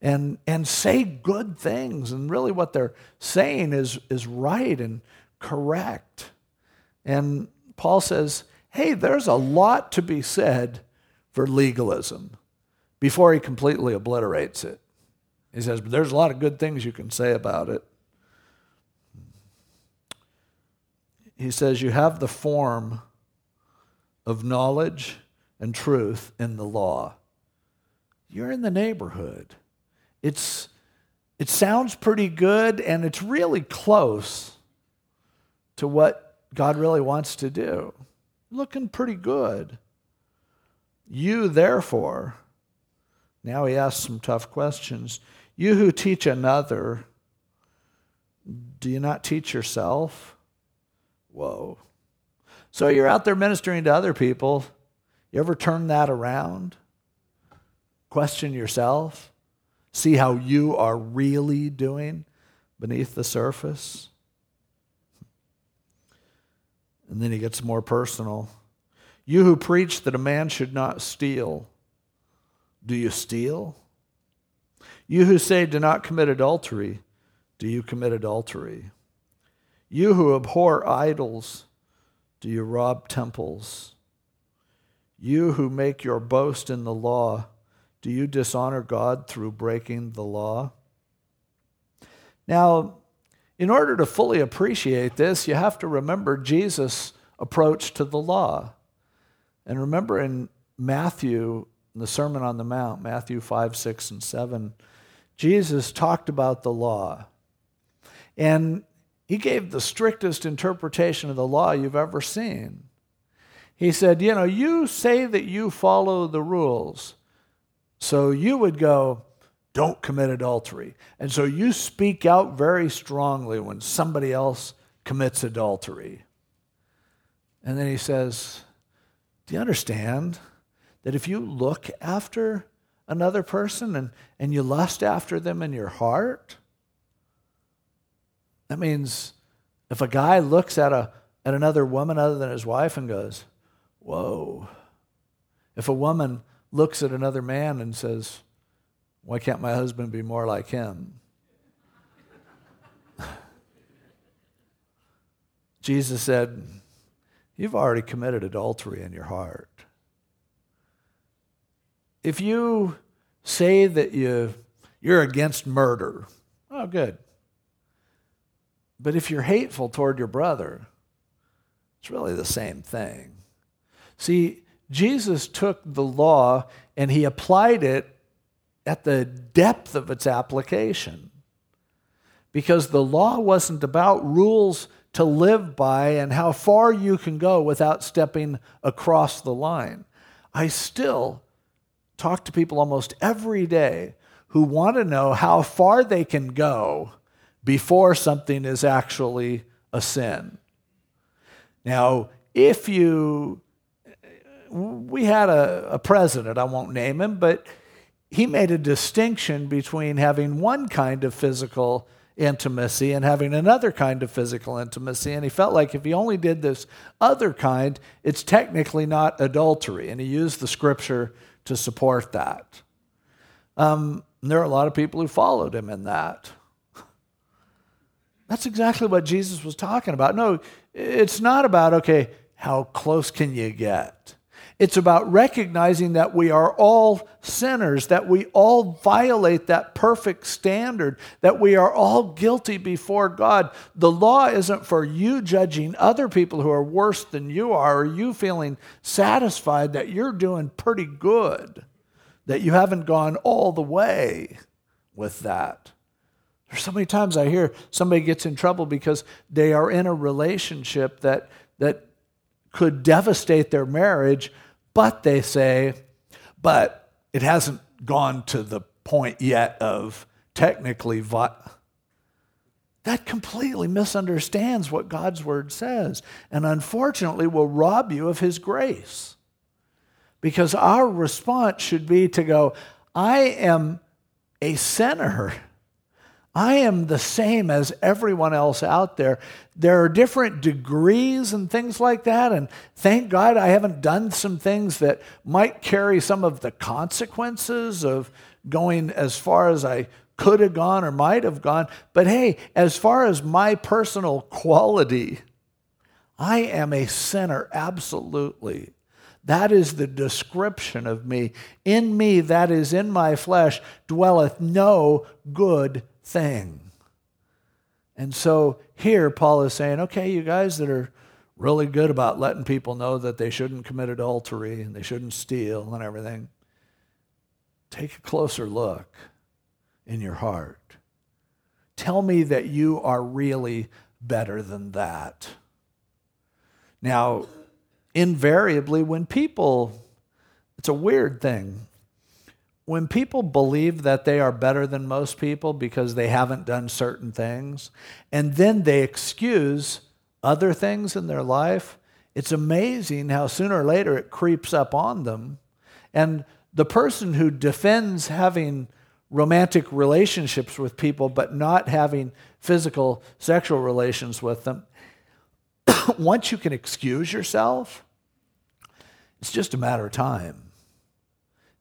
and, and say good things. And really, what they're saying is, is right and correct. And Paul says, hey, there's a lot to be said for legalism before he completely obliterates it. He says, but there's a lot of good things you can say about it. He says, you have the form of knowledge and truth in the law. You're in the neighborhood. It's, it sounds pretty good and it's really close to what God really wants to do. Looking pretty good. You, therefore, now he asks some tough questions. You who teach another, do you not teach yourself? Whoa. So you're out there ministering to other people. You ever turn that around? Question yourself? See how you are really doing beneath the surface? And then he gets more personal. You who preach that a man should not steal, do you steal? You who say, do not commit adultery, do you commit adultery? You who abhor idols, do you rob temples? You who make your boast in the law, do you dishonor God through breaking the law? Now, in order to fully appreciate this, you have to remember Jesus' approach to the law. And remember in Matthew, in the Sermon on the Mount, Matthew 5, 6, and 7, Jesus talked about the law. And he gave the strictest interpretation of the law you've ever seen. He said, You know, you say that you follow the rules. So you would go, Don't commit adultery. And so you speak out very strongly when somebody else commits adultery. And then he says, Do you understand that if you look after another person and, and you lust after them in your heart, that means if a guy looks at, a, at another woman other than his wife and goes, Whoa. If a woman looks at another man and says, Why can't my husband be more like him? Jesus said, You've already committed adultery in your heart. If you say that you, you're against murder, oh, good. But if you're hateful toward your brother, it's really the same thing. See, Jesus took the law and he applied it at the depth of its application. Because the law wasn't about rules to live by and how far you can go without stepping across the line. I still talk to people almost every day who want to know how far they can go before something is actually a sin. Now, if you, we had a, a president, I won't name him, but he made a distinction between having one kind of physical intimacy and having another kind of physical intimacy. And he felt like if he only did this other kind, it's technically not adultery. And he used the scripture to support that. Um, there are a lot of people who followed him in that. That's exactly what Jesus was talking about. No, it's not about, okay, how close can you get? It's about recognizing that we are all sinners, that we all violate that perfect standard, that we are all guilty before God. The law isn't for you judging other people who are worse than you are, or you feeling satisfied that you're doing pretty good, that you haven't gone all the way with that. There's so many times I hear somebody gets in trouble because they are in a relationship that, that could devastate their marriage but they say, but it hasn't gone to the point yet of technically vi- that completely misunderstands what God's word says and unfortunately will rob you of his grace. Because our response should be to go, I am a sinner. I am the same as everyone else out there. There are different degrees and things like that. And thank God I haven't done some things that might carry some of the consequences of going as far as I could have gone or might have gone. But hey, as far as my personal quality, I am a sinner, absolutely. That is the description of me. In me, that is in my flesh, dwelleth no good thing. And so here, Paul is saying, okay, you guys that are really good about letting people know that they shouldn't commit adultery and they shouldn't steal and everything, take a closer look in your heart. Tell me that you are really better than that. Now, invariably, when people, it's a weird thing when people believe that they are better than most people because they haven't done certain things, and then they excuse other things in their life, it's amazing how sooner or later it creeps up on them. And the person who defends having romantic relationships with people but not having physical sexual relations with them, once you can excuse yourself, it's just a matter of time.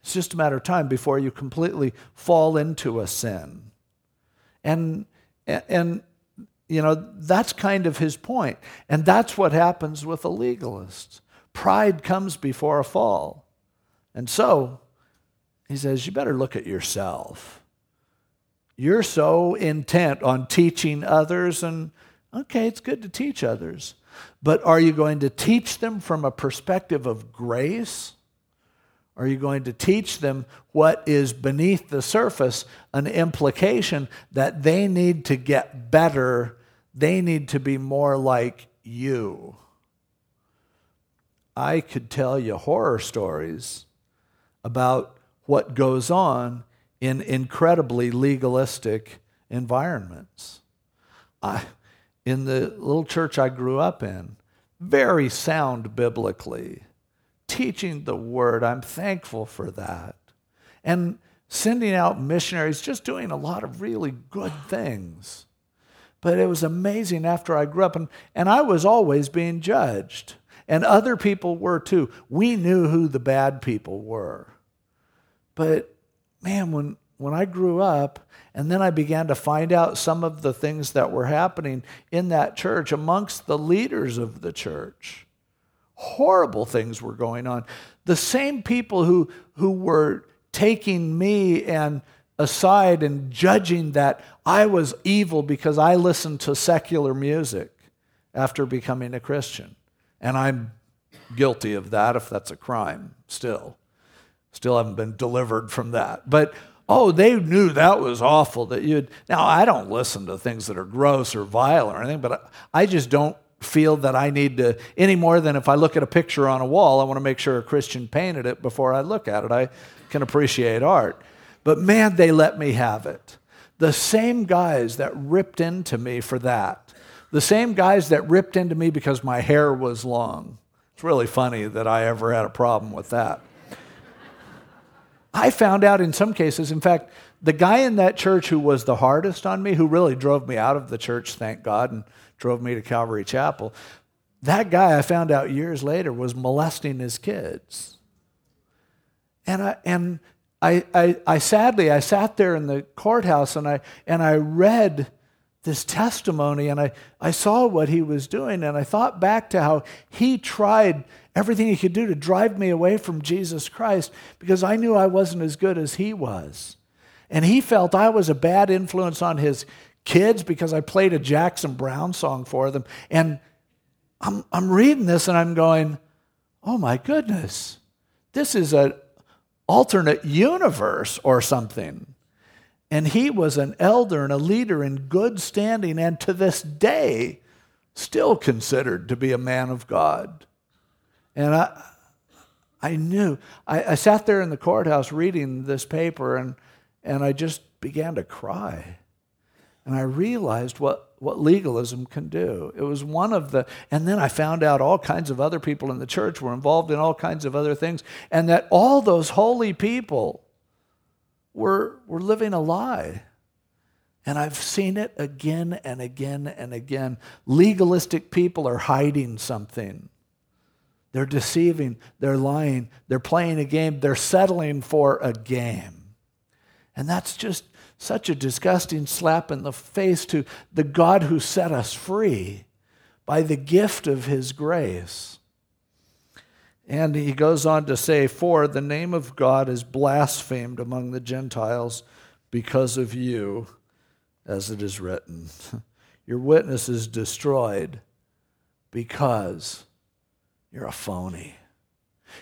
It's just a matter of time before you completely fall into a sin. And, and you know, that's kind of his point. And that's what happens with a legalist. Pride comes before a fall. And so, he says, you better look at yourself. You're so intent on teaching others, and okay, it's good to teach others. But are you going to teach them from a perspective of grace? Are you going to teach them what is beneath the surface, an implication that they need to get better, they need to be more like you? I could tell you horror stories about what goes on in incredibly legalistic environments. I, in the little church I grew up in, very sound biblically, teaching the word. I'm thankful for that. And sending out missionaries, just doing a lot of really good things. But it was amazing after I grew up, and, and I was always being judged. And other people were too. We knew who the bad people were. But man, when, when I grew up, and then I began to find out some of the things that were happening in that church amongst the leaders of the church. Horrible things were going on. The same people who, who were taking me and aside and judging that I was evil because I listened to secular music after becoming a Christian. And I'm guilty of that if that's a crime still. Still haven't been delivered from that. But oh, they knew that was awful that you'd. Now, I don't listen to things that are gross or vile or anything, but I just don't feel that I need to, any more than if I look at a picture on a wall, I want to make sure a Christian painted it before I look at it. I can appreciate art. But man, they let me have it. The same guys that ripped into me for that, the same guys that ripped into me because my hair was long. It's really funny that I ever had a problem with that. I found out in some cases, in fact, the guy in that church who was the hardest on me, who really drove me out of the church, thank God, and drove me to Calvary Chapel, that guy I found out years later was molesting his kids. And I, and I, I, I sadly, I sat there in the courthouse and I, and I read this testimony and I, I saw what he was doing and I thought back to how he tried everything he could do to drive me away from Jesus Christ because I knew I wasn't as good as he was. And he felt I was a bad influence on his kids because I played a Jackson Browne song for them. And I'm, I'm reading this and I'm going, oh my goodness, this is an alternate universe or something. And he was an elder and a leader in good standing, and to this day, still considered to be a man of God. And I, I knew. I, I sat there in the courthouse reading this paper, and, and I just began to cry. And I realized what, what legalism can do. It was one of the, and then I found out all kinds of other people in the church were involved in all kinds of other things, and that all those holy people were, were living a lie. And I've seen it again and again and again. Legalistic people are hiding something. They're deceiving, they're lying, they're playing a game, they're settling for a game. And that's just such a disgusting slap in the face to the God who set us free by the gift of his grace. And he goes on to say, For the name of God is blasphemed among the Gentiles because of you, as it is written. Your witness is destroyed because you're a phony.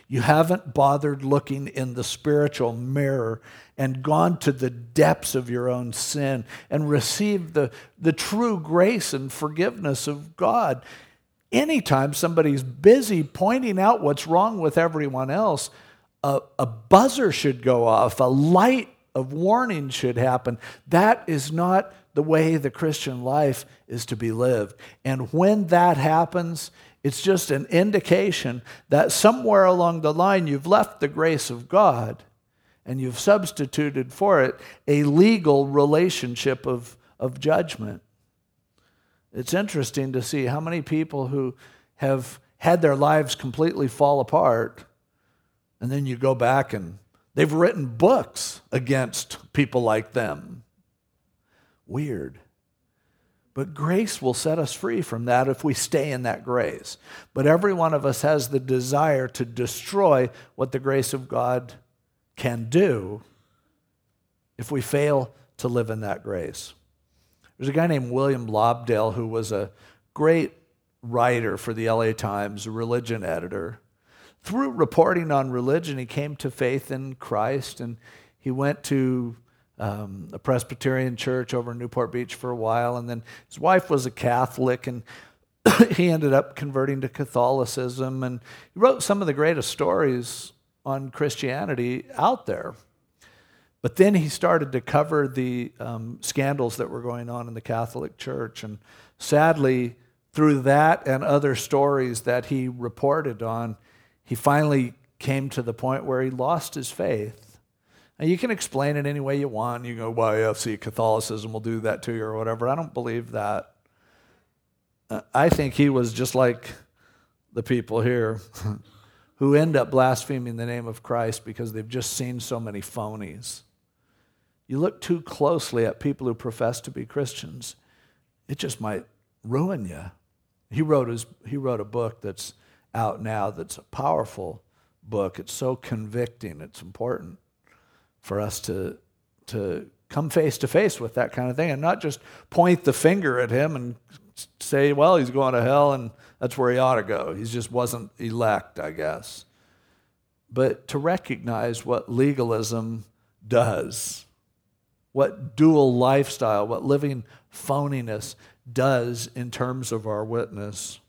You haven't bothered looking in the spiritual mirror and gone to the depths of your own sin and received the, the true grace and forgiveness of God. Anytime somebody's busy pointing out what's wrong with everyone else, a, a buzzer should go off, a light of warning should happen. That is not the way the Christian life is to be lived. And when that happens, it's just an indication that somewhere along the line you've left the grace of God and you've substituted for it a legal relationship of, of judgment. It's interesting to see how many people who have had their lives completely fall apart, and then you go back and they've written books against people like them. Weird. But grace will set us free from that if we stay in that grace. But every one of us has the desire to destroy what the grace of God can do if we fail to live in that grace. There's a guy named William Lobdell who was a great writer for the LA Times, a religion editor. Through reporting on religion, he came to faith in Christ and he went to um, a Presbyterian church over in Newport Beach for a while. And then his wife was a Catholic and he ended up converting to Catholicism. And he wrote some of the greatest stories on Christianity out there. But then he started to cover the um, scandals that were going on in the Catholic Church. And sadly, through that and other stories that he reported on, he finally came to the point where he lost his faith. And you can explain it any way you want. You go, well, yeah, see, Catholicism will do that to you or whatever. I don't believe that. I think he was just like the people here who end up blaspheming the name of Christ because they've just seen so many phonies. You look too closely at people who profess to be Christians, it just might ruin you. He wrote, his, he wrote a book that's out now that's a powerful book. It's so convicting, it's important for us to, to come face to face with that kind of thing and not just point the finger at him and say, well, he's going to hell and that's where he ought to go. He just wasn't elect, I guess. But to recognize what legalism does what dual lifestyle, what living phoniness does in terms of our witness.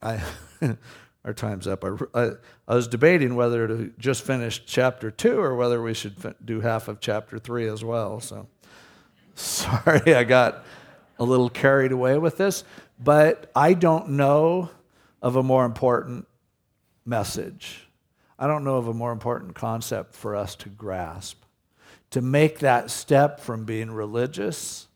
I, our time's up. I, I, I, was debating whether to just finish chapter two or whether we should do half of chapter three as well. So sorry, I got a little carried away with this, but I don't know of a more important message I don't know of a more important concept for us to grasp. To make that step from being religious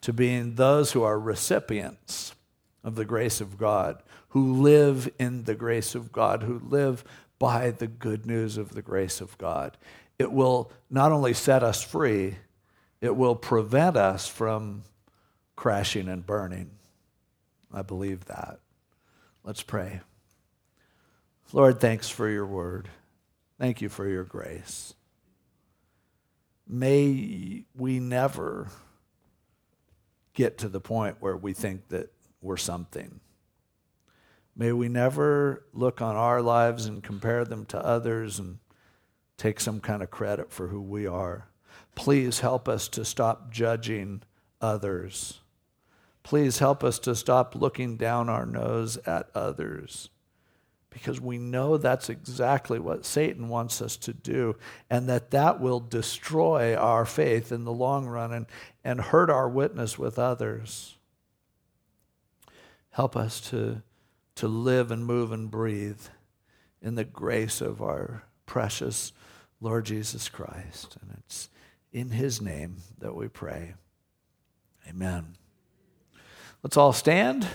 to being those who are recipients of the grace of God, who live in the grace of God, who live by the good news of the grace of God. It will not only set us free, it will prevent us from crashing and burning. I believe that. Let's pray. Lord, thanks for your word. Thank you for your grace. May we never get to the point where we think that we're something. May we never look on our lives and compare them to others and take some kind of credit for who we are. Please help us to stop judging others. Please help us to stop looking down our nose at others because we know that's exactly what Satan wants us to do, and that that will destroy our faith in the long run and, and hurt our witness with others. Help us to, to live and move and breathe in the grace of our precious Lord Jesus Christ. And it's in his name that we pray. Amen. Let's all stand.